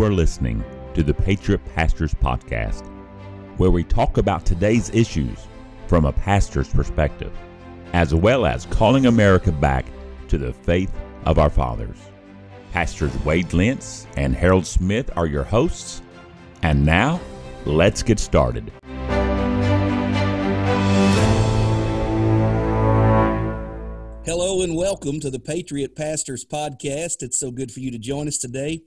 Are listening to the Patriot Pastors Podcast, where we talk about today's issues from a pastor's perspective, as well as calling America back to the faith of our fathers. Pastors Wade Lentz and Harold Smith are your hosts. And now, let's get started. Hello and welcome to the Patriot Pastors Podcast. It's so good for you to join us today.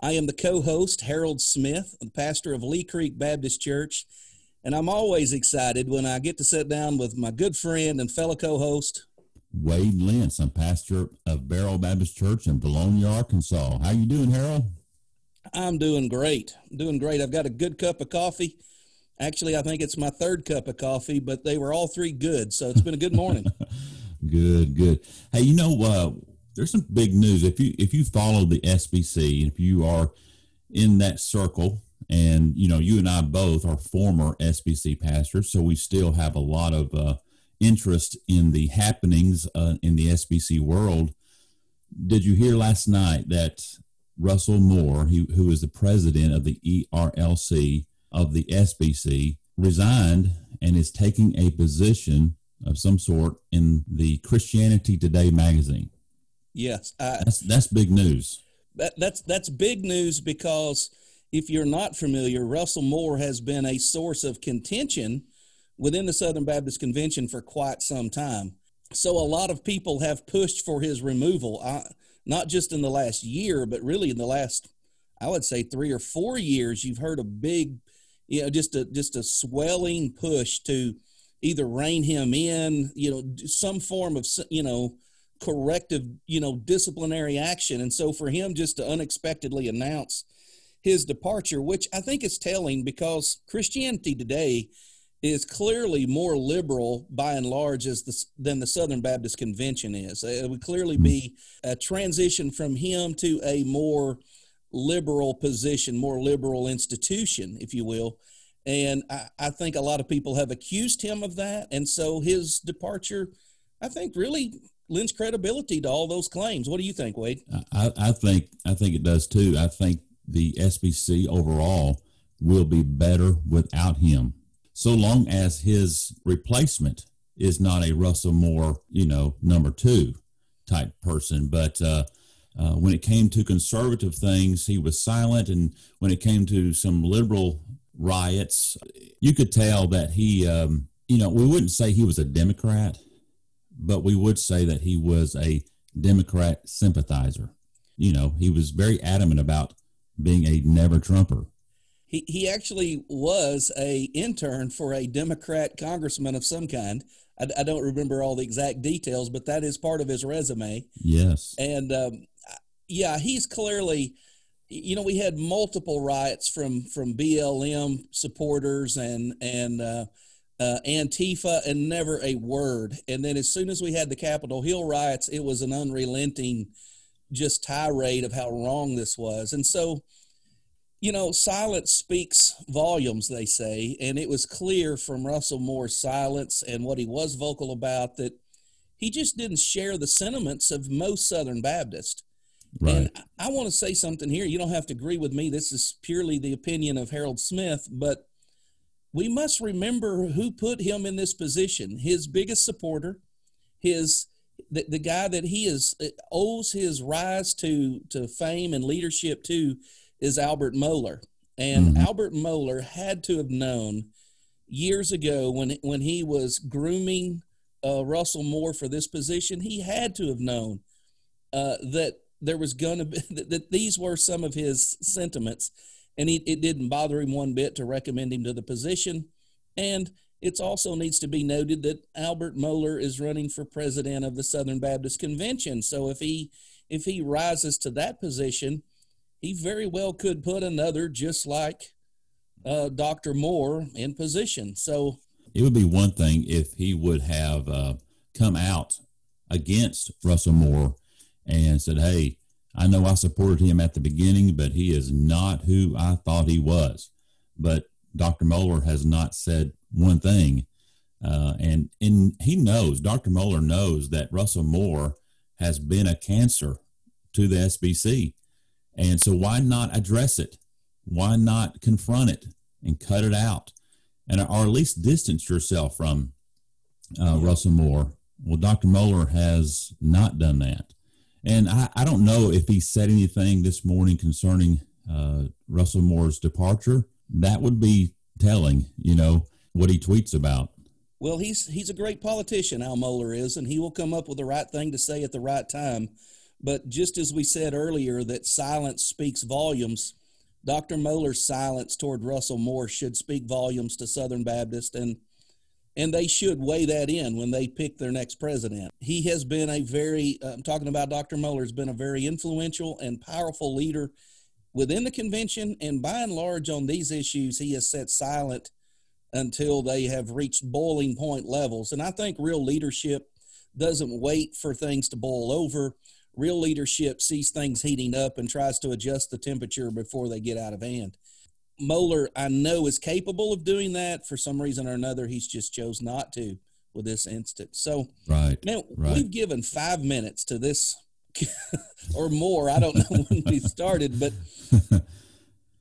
I am the co host, Harold Smith, the pastor of Lee Creek Baptist Church, and I'm always excited when I get to sit down with my good friend and fellow co host, Wade Lentz. I'm pastor of Beryl Baptist Church in Vilonia, Arkansas. How you doing, Harold? I'm doing great. I'm doing great. I've got a good cup of coffee. Actually, I think it's my third cup of coffee, but they were all three good. So it's been a good morning. good, good. Hey, you know, uh, there's some big news. If you if you follow the SBC, if you are in that circle, and you know, you and I both are former SBC pastors, so we still have a lot of uh, interest in the happenings uh, in the SBC world. Did you hear last night that Russell Moore, he, who is the president of the ERLC of the SBC, resigned and is taking a position of some sort in the Christianity Today magazine? Yes, I, that's that's big news. That, that's that's big news because if you're not familiar, Russell Moore has been a source of contention within the Southern Baptist Convention for quite some time. So a lot of people have pushed for his removal, I, not just in the last year, but really in the last, I would say, three or four years. You've heard a big, you know, just a just a swelling push to either rein him in, you know, some form of, you know, corrective, you know, disciplinary action. And so for him just to unexpectedly announce his departure, which I think is telling because Christianity today is clearly more liberal by and large as the, than the Southern Baptist Convention is. Uh, it would clearly be a transition from him to a more liberal position, more liberal institution, if you will. And I, I, think a lot of people have accused him of that. And so his departure, I think, really lends credibility to all those claims. What do you think, Wade? I, I think I think it does too. I think the SBC overall will be better without him so long as his replacement is not a Russell Moore, you know, number two type person. But uh, uh, when it came to conservative things, he was silent. And when it came to some liberal riots, you could tell that he, um, you know, we wouldn't say he was a Democrat, but we would say that he was a Democrat sympathizer. You know, he was very adamant about being a never Trumper he, he actually was a intern for a Democrat congressman of some kind. I, I, don't remember all the exact details, but that is part of his resume. Yes. And um, yeah, he's clearly, you know, we had multiple riots from from BLM supporters and and uh, uh, Antifa, and never a word. And then as soon as we had the Capitol Hill riots, it was an unrelenting, just tirade of how wrong this was. And so you know, silence speaks volumes, they say, and it was clear from Russell Moore's silence and what he was vocal about that he just didn't share the sentiments of most Southern Baptists. Right. And I want to say something here. You don't have to agree with me. This is purely the opinion of Harold Smith, but we must remember who put him in this position. His biggest supporter, his the, the guy that he is owes his rise to to fame and leadership to is Albert Mohler. And mm-hmm. Albert Mohler had to have known years ago when when he was grooming uh, Russell Moore for this position, he had to have known uh, that there was going to be that, that, these were some of his sentiments, and he, it didn't bother him one bit to recommend him to the position. And it also needs to be noted that Albert Mohler is running for president of the Southern Baptist Convention. So if he if he rises to that position, he very well could put another just like uh, Dr. Moore in position. So it would be one thing if he would have uh, come out against Russell Moore and said, Hey, I know I supported him at the beginning, but he is not who I thought he was. But Dr. Mohler has not said one thing. Uh, and, and he knows, Dr. Mohler knows that Russell Moore has been a cancer to the SBC And so, why not address it? Why not confront it and cut it out? And or at least distance yourself from uh, Russell Moore. Well, Dr. Mohler has not done that. And I, I, don't know if he said anything this morning concerning uh, Russell Moore's departure. That would be telling, you know, what he tweets about. Well, he's he's a great politician, Al Mohler is, and he will come up with the right thing to say at the right time. But just as we said earlier, that silence speaks volumes. Dr. Mohler's silence toward Russell Moore should speak volumes to Southern Baptist, and and they should weigh that in when they pick their next president. He has been a very, uh, I'm talking about Dr. Mohler, has been a very influential and powerful leader within the convention, and by and large on these issues, he has sat silent until they have reached boiling point levels. And I think real leadership doesn't wait for things to boil over. Real leadership sees things heating up and tries to adjust the temperature before they get out of hand. Mohler, I know, is capable of doing that. For some reason or another, he's just chose not to with this instance. So, right, man, right. we've given five minutes to this or more. I don't know when we started, but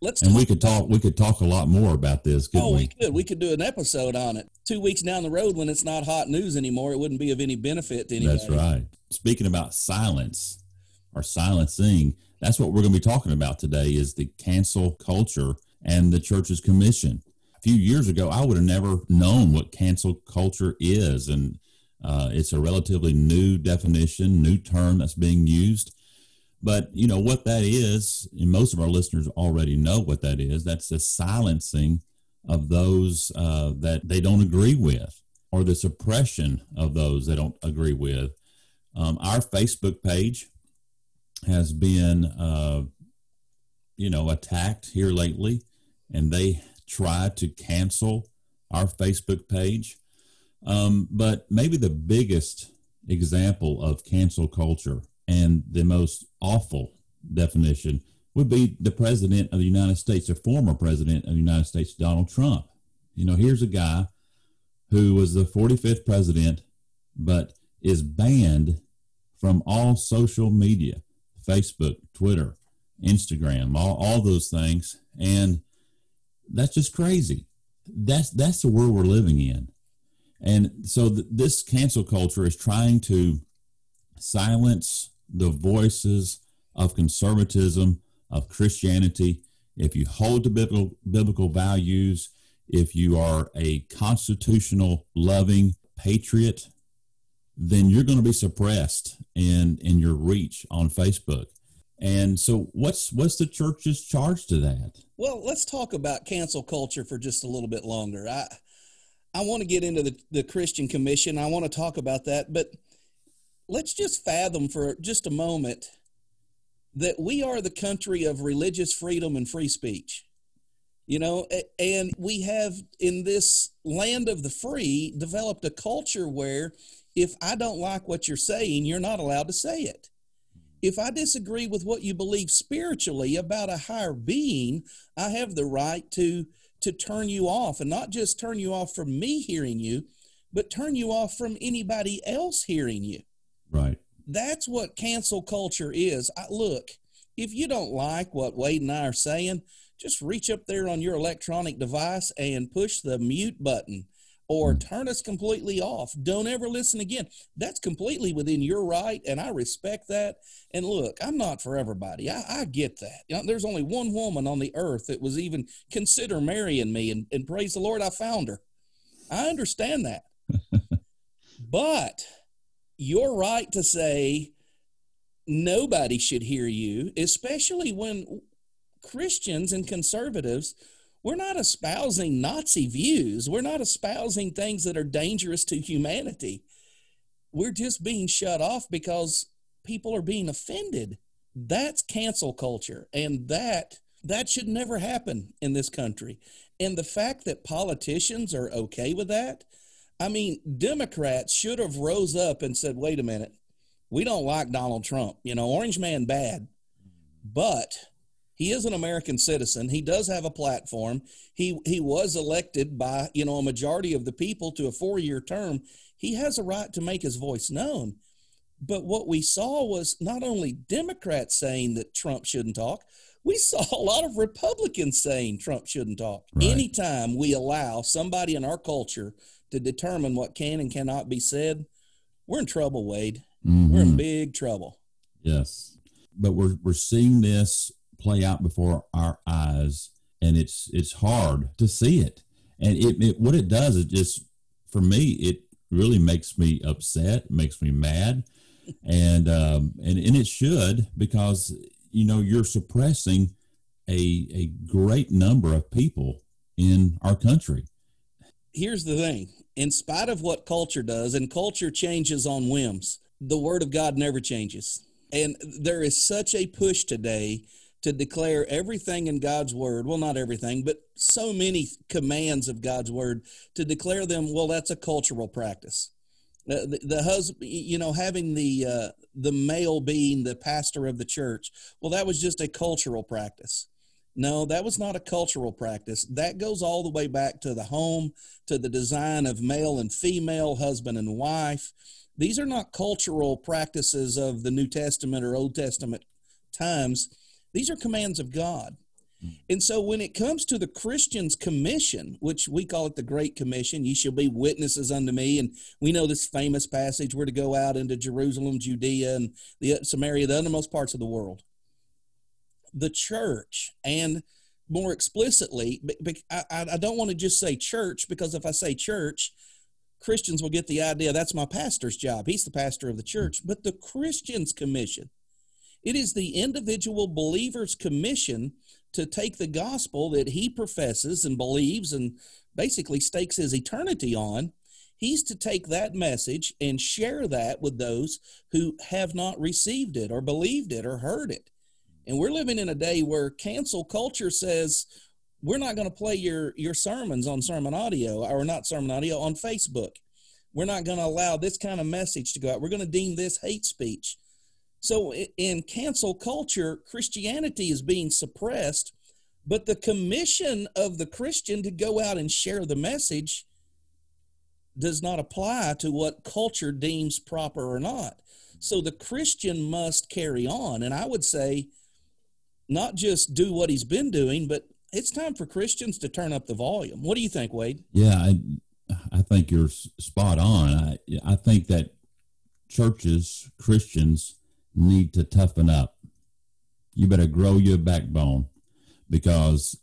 let's. and we could talk. We could talk a lot more about this. oh, we? we could. We could do an episode on it. Two weeks down the road, when it's not hot news anymore, it wouldn't be of any benefit to anybody. That's right. Speaking about silence or silencing, that's what we're going to be talking about today. Is the cancel culture and the church's commission. A few years ago, I would have never known what cancel culture is, and uh, it's a relatively new definition, new term that's being used. But you know what that is, and most of our listeners already know what that is. That's the silencing of those uh, that they don't agree with, or the suppression of those they don't agree with. Um, our Facebook page has been, uh, you know, attacked here lately, and they try to cancel our Facebook page. Um, but maybe the biggest example of cancel culture and the most awful definition would be the president of the United States, the former president of the United States, Donald Trump. You know, here's a guy who was the 45th president, but is banned from all social media Facebook, Twitter, Instagram, all, all those things. And that's just crazy. That's, that's the world we're living in. And so th- this cancel culture is trying to silence the voices of conservatism, of Christianity. If you hold to biblical, biblical values, if you are a constitutional loving patriot, then you're going to be suppressed in in your reach on Facebook. And so what's what's the church's charge to that? Well, let's talk about cancel culture for just a little bit longer. I I want to get into the, the Christian Commission. I want to talk about that, but let's just fathom for just a moment that we are the country of religious freedom and free speech. You know, and we have in this land of the free developed a culture where if I don't like what you're saying, you're not allowed to say it. If I disagree with what you believe spiritually about a higher being, I have the right to to turn you off and not just turn you off from me hearing you, but turn you off from anybody else hearing you. Right. That's what cancel culture is. I, look, if you don't like what Wade and I are saying, just reach up there on your electronic device and push the mute button or mm. turn us completely off. Don't ever listen again. That's completely within your right, and I respect that. And look, I'm not for everybody. I, I get that. You know, there's only one woman on the earth that was even consider marrying me, and, and praise the Lord, I found her. I understand that. but your right to say nobody should hear you, especially when Christians and conservatives – we're not espousing Nazi views. We're not espousing things that are dangerous to humanity. We're just being shut off because people are being offended. That's cancel culture. And that that should never happen in this country. And the fact that politicians are okay with that, I mean, Democrats should have rose up and said, "Wait a minute. We don't like Donald Trump. You know, orange man bad. But he is an American citizen. He does have a platform. He he was elected by you know a majority of the people to a four year term. He has a right to make his voice known. But what we saw was not only Democrats saying that Trump shouldn't talk, we saw a lot of Republicans saying Trump shouldn't talk. Right. Anytime we allow somebody in our culture to determine what can and cannot be said, we're in trouble, Wade. We're in Mhm. big trouble. Yes, but we're we're seeing this play out before our eyes, and it's it's hard to see it. And it, it what it does is just for me, it really makes me upset, makes me mad, and um, and and it should because you know you're suppressing a a great number of people in our country. Here's the thing in spite of what culture does, and culture changes on whims, the word of God never changes. And there is such a push today to declare everything in God's word. Well, not everything, but so many commands of God's word to declare them. Well, that's a cultural practice. Uh, the, the husband, you know, having the uh, the male being the pastor of the church. Well, that was just a cultural practice. No, that was not a cultural practice. That goes all the way back to the home, to the design of male and female, husband and wife. These are not cultural practices of the New Testament or Old Testament times. These are commands of God. Hmm. And so when it comes to the Christian's commission, which we call it the Great Commission, ye shall be witnesses unto me. And we know this famous passage, we're to go out into Jerusalem, Judea, and the Samaria, the uttermost parts of the world. The church, and more explicitly, I, don't want to just say church because if I say church, Christians will get the idea that's my pastor's job. He's the pastor of the hmm. church. But the Christian's commission, it is the individual believer's commission to take the gospel that he professes and believes and basically stakes his eternity on. He's to take that message and share that with those who have not received it or believed it or heard it. And we're living in a day where cancel culture says we're not going to play your your sermons on sermon audio or not sermon audio on Facebook. We're not going to allow this kind of message to go out. We're going to deem this hate speech. So in cancel culture, Christianity is being suppressed, but the commission of the Christian to go out and share the message does not apply to what culture deems proper or not. So the Christian must carry on. And I would say, not just do what he's been doing, but it's time for Christians to turn up the volume. What do you think, Wade? Yeah, I, I think you're spot on. I, I think that churches, Christians, need to toughen up. You better grow your backbone because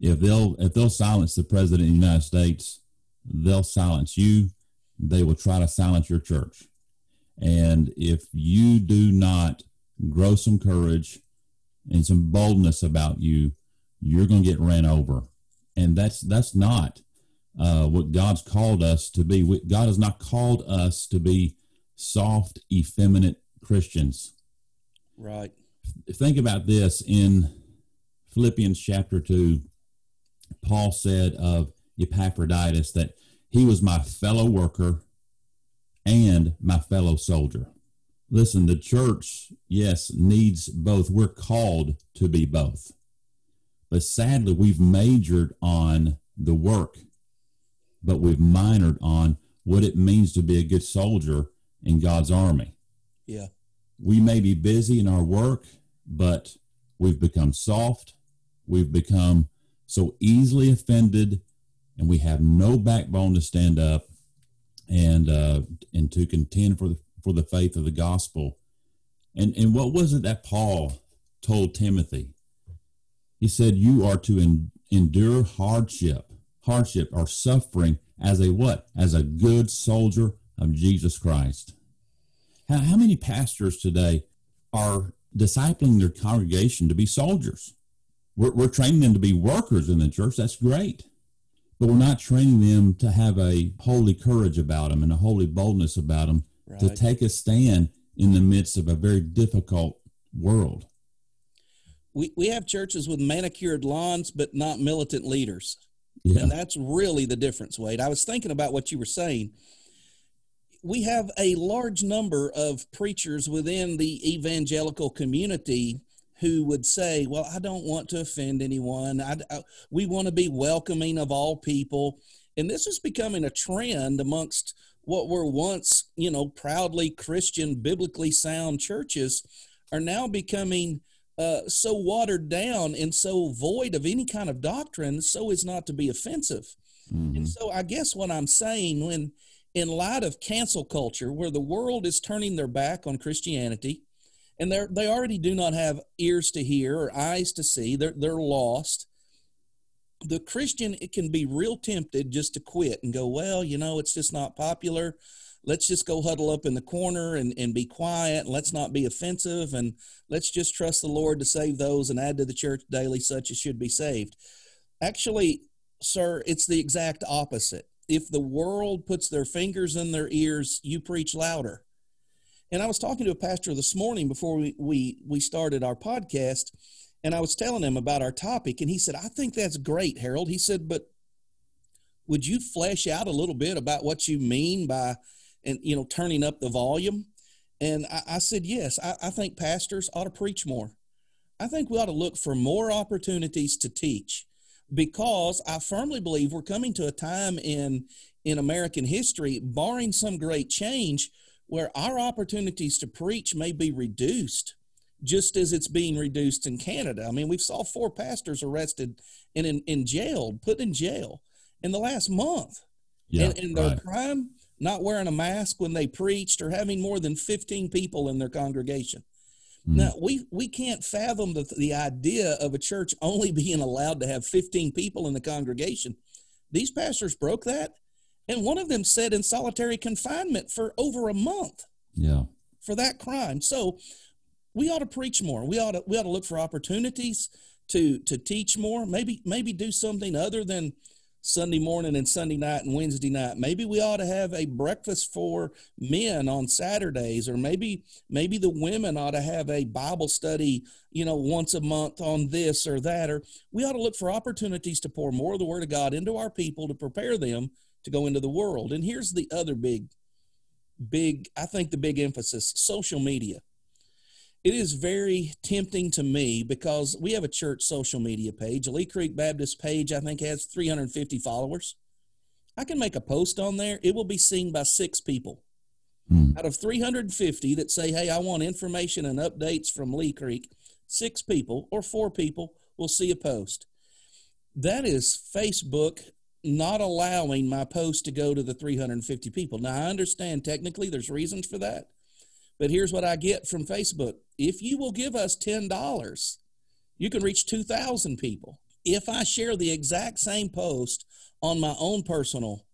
if they'll if they'll silence the president of the United States, they'll silence you. They will try to silence your church. And if you do not grow some courage and some boldness about you, you're going to get ran over. And that's that's not uh, what God's called us to be. God has not called us to be soft, effeminate Christians. Right. Think about this in Philippians chapter 2. Paul said of Epaphroditus that he was my fellow worker and my fellow soldier. Listen, the church, yes, needs both. We're called to be both. But sadly, we've majored on the work, but we've minored on what it means to be a good soldier in God's army. Yeah. We may be busy in our work, but we've become soft. We've become so easily offended, and we have no backbone to stand up and uh, and to contend for the for the faith of the gospel. And and what was it that Paul told Timothy? He said, "You are to en- endure hardship, hardship or suffering as a what? As a good soldier of Jesus Christ." How, how many pastors today are discipling their congregation to be soldiers? We're, we're training them to be workers in the church. That's great. But we're not training them to have a holy courage about them and a holy boldness about them to take a stand in the midst of a very difficult world. We, we have churches with manicured lawns, but not militant leaders. Yeah. And that's really the difference, Wade. I was thinking about what you were saying. We have a large number of preachers within the evangelical community who would say, Well, I don't want to offend anyone. I, I- we want to be welcoming of all people. And this is becoming a trend amongst what were once, you know, proudly Christian, biblically sound churches are now becoming uh, so watered down and so void of any kind of doctrine so as not to be offensive. Mm-hmm. And so I guess what I'm saying when in light of cancel culture where the world is turning their back on Christianity and they they already do not have ears to hear or eyes to see they're they're lost. The Christian it can be real tempted just to quit and go well you know it's just not popular. Let's just go huddle up in the corner and, and be quiet and let's not be offensive and let's just trust the lord to save those and add to the church daily such as should be saved. Actually sir it's the exact opposite if the world puts their fingers in their ears you preach louder. And i was talking to a pastor this morning before we we, we started our podcast and i was telling him about our topic and he said i think that's great harold. He said but would you flesh out a little bit about what you mean by and you know turning up the volume? And i, I said yes I, I think pastors ought to preach more. I think we ought to look for more opportunities to teach because i firmly believe we're coming to a time in in american history barring some great change where our opportunities to preach may be reduced just as it's being reduced in canada. I mean we've saw four pastors arrested and in, in jail put in jail in the last month. Yeah, and, and their crime not wearing a mask when they preached, or having more than 15 people in their congregation. Mm. Now, we, we can't fathom the, the idea of a church only being allowed to have 15 people in the congregation. These pastors broke that, and one of them sat in solitary confinement for over a month. Yeah. For that crime. So we ought to preach more. We ought to we ought to look for opportunities to to teach more. Maybe maybe do something other than Sunday morning and Sunday night and Wednesday night. Maybe we ought to have a breakfast for men on Saturdays, or maybe maybe the women ought to have a Bible study, you know, once a month on this or that. Or we ought to look for opportunities to pour more of the Word of God into our people to prepare them to go into the world. And here's the other big, big, I think the big emphasis: social media it is very tempting to me because we have a church social media page. Lee Creek Baptist page, I think, has 350 followers. I can make a post on there. It will be seen by six people hmm. out of 350 that say, Hey, I want information and updates from Lee Creek. Six people or four people will see a post. That is Facebook not allowing my post to go to the 350 people. Now, I understand technically there's reasons for that. But here's what I get from Facebook if you will give us $10, you can reach 2,000 people. If I share the exact same post on my own personal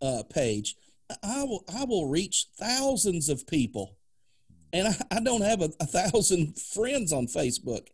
uh, page, I will, I will reach thousands of people. And I, I don't have a, a thousand friends on Facebook.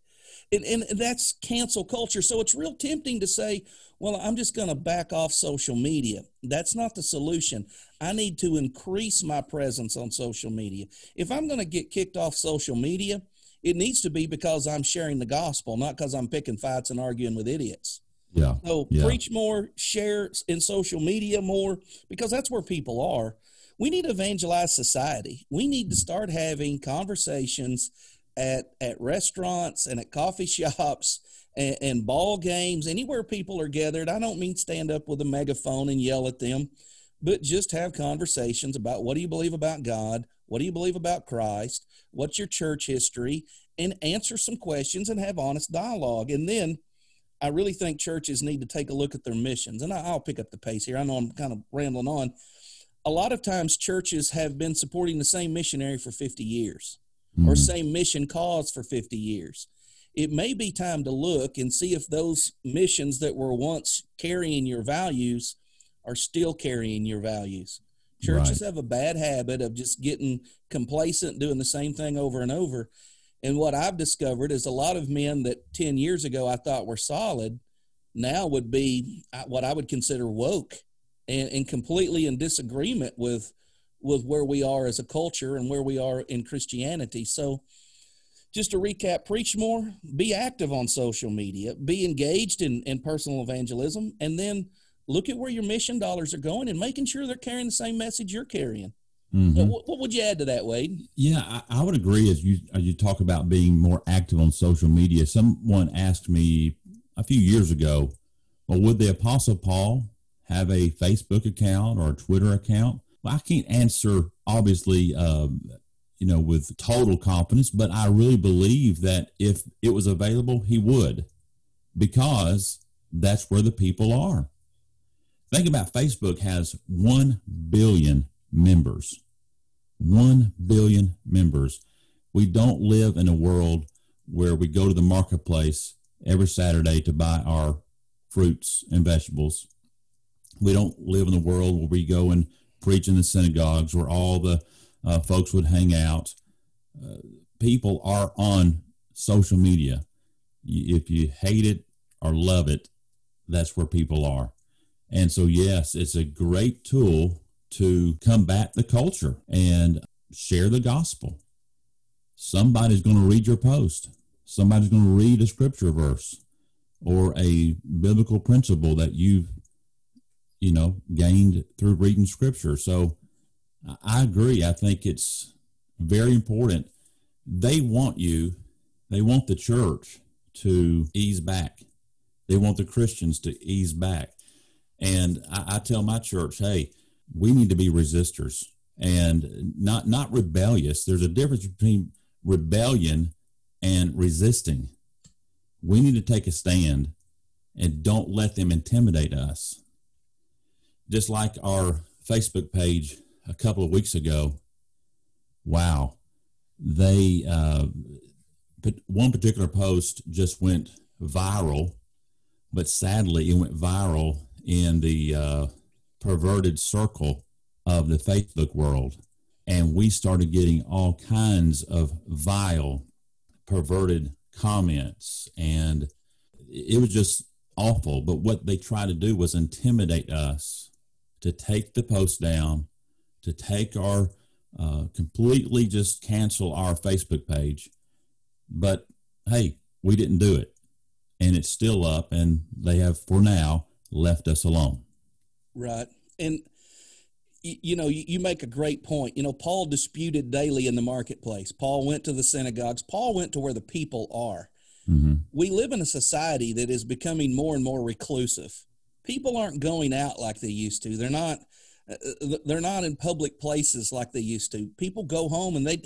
And, and that's cancel culture. So it's real tempting to say, well, I'm just going to back off social media. That's not the solution. I need to increase my presence on social media. If I'm going to get kicked off social media, it needs to be because I'm sharing the gospel, not because I'm picking fights and arguing with idiots. Yeah. So yeah. preach more, share in social media more, because that's where people are. We need to evangelize society. We need to start having conversations at at restaurants and at coffee shops and, and ball games, anywhere people are gathered. I don't mean stand up with a megaphone and yell at them, but just have conversations about what do you believe about God? What do you believe about Christ? What's your church history? And answer some questions and have honest dialogue. And then I really think churches need to take a look at their missions. And I'll pick up the pace here. I know I'm kind of rambling on. A lot of times, churches have been supporting the same missionary for 50 years mm-hmm. or same mission cause for 50 years it may be time to look and see if those missions that were once carrying your values are still carrying your values. Churches right. have a bad habit of just getting complacent, doing the same thing over and over. And what I've discovered is a lot of men that 10 years ago I thought were solid now would be uh, what I would consider woke and, and completely in disagreement with with where we are as a culture and where we are in Christianity. So just to recap, preach more, be active on social media, be engaged in, in personal evangelism, and then look at where your mission dollars are going and making sure they're carrying the same message you're carrying. Mm-hmm. So what, what, would you add to that, Wade? Yeah, I, I, would agree. As you as you talk about being more active on social media, someone asked me a few years ago, "Well, would the Apostle Paul have a Facebook account or a Twitter account?" Well, I can't answer obviously, um, you know, with total confidence, but I really believe that if it was available, he would, because that's where the people are. Think about Facebook has 1 billion members. 1 billion members. We don't live in a world where we go to the marketplace every Saturday to buy our fruits and vegetables. We don't live in a world where we go and preach in the synagogues where all the uh, folks would hang out. Uh, people are on social media. If you hate it or love it, that's where people are. And so, yes, it's a great tool to combat the culture and share the gospel. Somebody's going to read your post. Somebody's going to read a scripture verse or a biblical principle that you've, you know, gained through reading scripture. So I agree. I think it's very important. They want you, they want the church to ease back. They want the Christians to ease back. And I, I tell my church, hey, we need to be resistors and not not rebellious. There's a difference between rebellion and resisting. We need to take a stand and don't let them intimidate us. Just like our Facebook page a couple of weeks ago, wow, they, uh, but one particular post just went viral, but sadly it went viral in the uh, perverted circle of the Facebook world. And we started getting all kinds of vile, perverted comments. And it was just awful. But what they tried to do was intimidate us to take the post down, to take our, uh, completely just cancel our Facebook page. But hey, we didn't do it. And it's still up, and they have, for now, left us alone. Right. And, you know, you, make a great point. You know, Paul disputed daily in the marketplace. Paul went to the synagogues. Paul went to where the people are. Mm-hmm. We live in a society that is becoming more and more reclusive. People aren't going out like they used to. They're not. Uh, uh, they're not in public places like they used to. People go home and they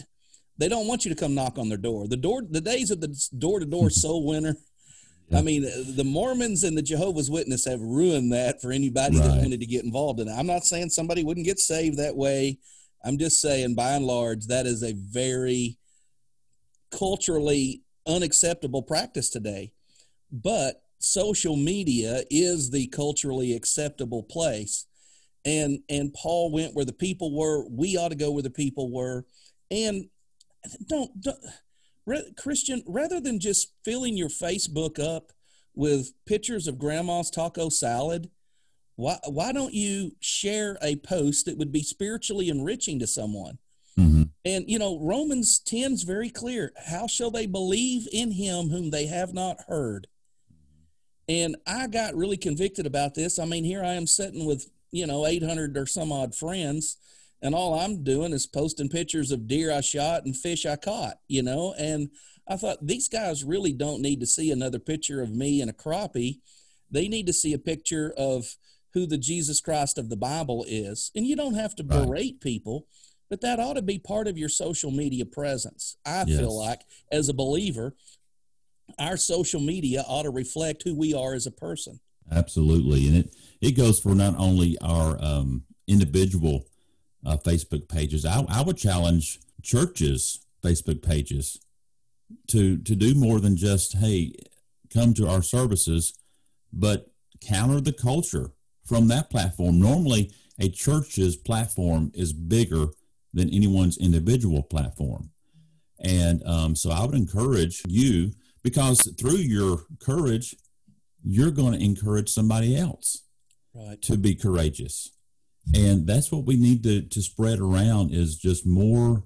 they don't want you to come knock on their door. The door the days of the door to door soul winner I mean, the Mormons and the Jehovah's Witness have ruined that for anybody right. that wanted to get involved in it. I'm not saying somebody wouldn't get saved that way. I'm just saying, by and large, that is a very culturally unacceptable practice today. But social media is the culturally acceptable place. And and Paul went where the people were. We ought to go where the people were. And don't, don't Christian, rather than just filling your Facebook up with pictures of grandma's taco salad, why, why don't you share a post that would be spiritually enriching to someone? Mm-hmm. And, you know, Romans 10 is very clear. How shall they believe in him whom they have not heard? And I got really convicted about this. I mean, here I am sitting with, you know, 800 or some odd friends and all I'm doing is posting pictures of deer I shot and fish I caught, you know. And I thought these guys really don't need to see another picture of me and a crappie. They need to see a picture of who the Jesus Christ of the Bible is. And you don't have to berate right. people, but that ought to be part of your social media presence. I yes. feel like as a believer, our social media ought to reflect who we are as a person. Absolutely. And it, it goes for not only our um, individual uh, Facebook pages. I, I would challenge churches' Facebook pages to to do more than just hey, come to our services, but counter the culture from that platform. Normally, a church's platform is bigger than anyone's individual platform, and um, so I would encourage you because through your courage, you're going to encourage somebody else right. to be courageous. And that's what we need to, to spread around is just more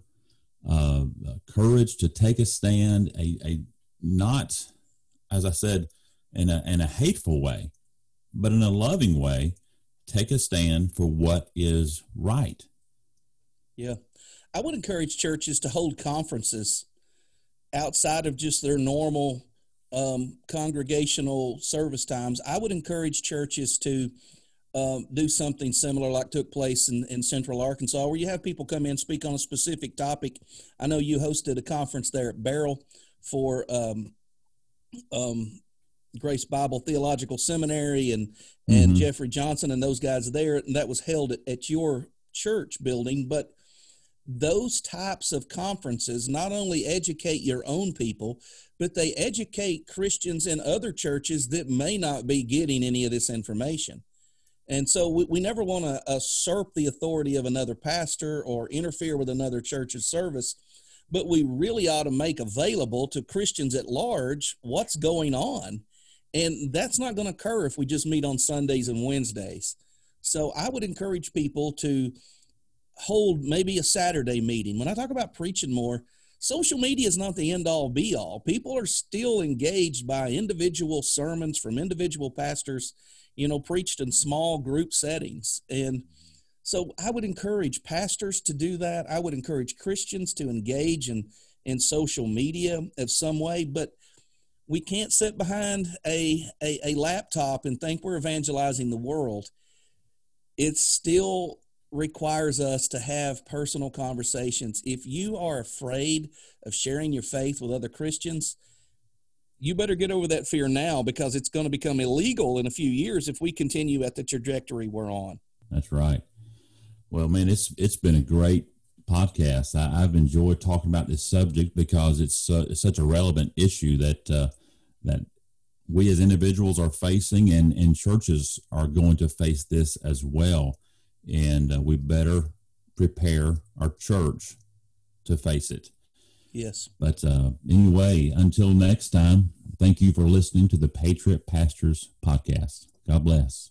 uh, courage to take a stand a, a not as i said in a, in a hateful way but in a loving way take a stand for what is right. Yeah. I would encourage churches to hold conferences outside of just their normal um, congregational service times i would encourage churches to um, do something similar like took place in, in central Arkansas, where you have people come in speak on a specific topic. I know you hosted a conference there at Beryl for um, um, Grace Bible Theological Seminary and and mm-hmm. Jeffrey Johnson and those guys there, and that was held at, at your church building. But those types of conferences not only educate your own people, but they educate Christians in other churches that may not be getting any of this information. And so we, we never want to usurp the authority of another pastor or interfere with another church's service, but we really ought to make available to Christians at large what's going on. And that's not going to occur if we just meet on Sundays and Wednesdays. So I would encourage people to hold maybe a Saturday meeting. When I talk about preaching more, social media is not the end all be all. People are still engaged by individual sermons from individual pastors you know, preached in small group settings. And so I would encourage pastors to do that. I would encourage Christians to engage in, in social media of some way, but we can't sit behind a, a, a laptop and think we're evangelizing the world. It's still requires us to have personal conversations. If you are afraid of sharing your faith with other Christians, you better get over that fear now because it's going to become illegal in a few years if we continue at the trajectory we're on. That's right. Well, man, it's it's been a great podcast. I, have enjoyed talking about this subject because it's, uh, it's such a relevant issue that uh, that we as individuals are facing, and and churches are going to face this as well. And uh, we better prepare our church to face it. Yes. But uh, anyway, until next time, thank you for listening to the Patriot Pastors Podcast. God bless.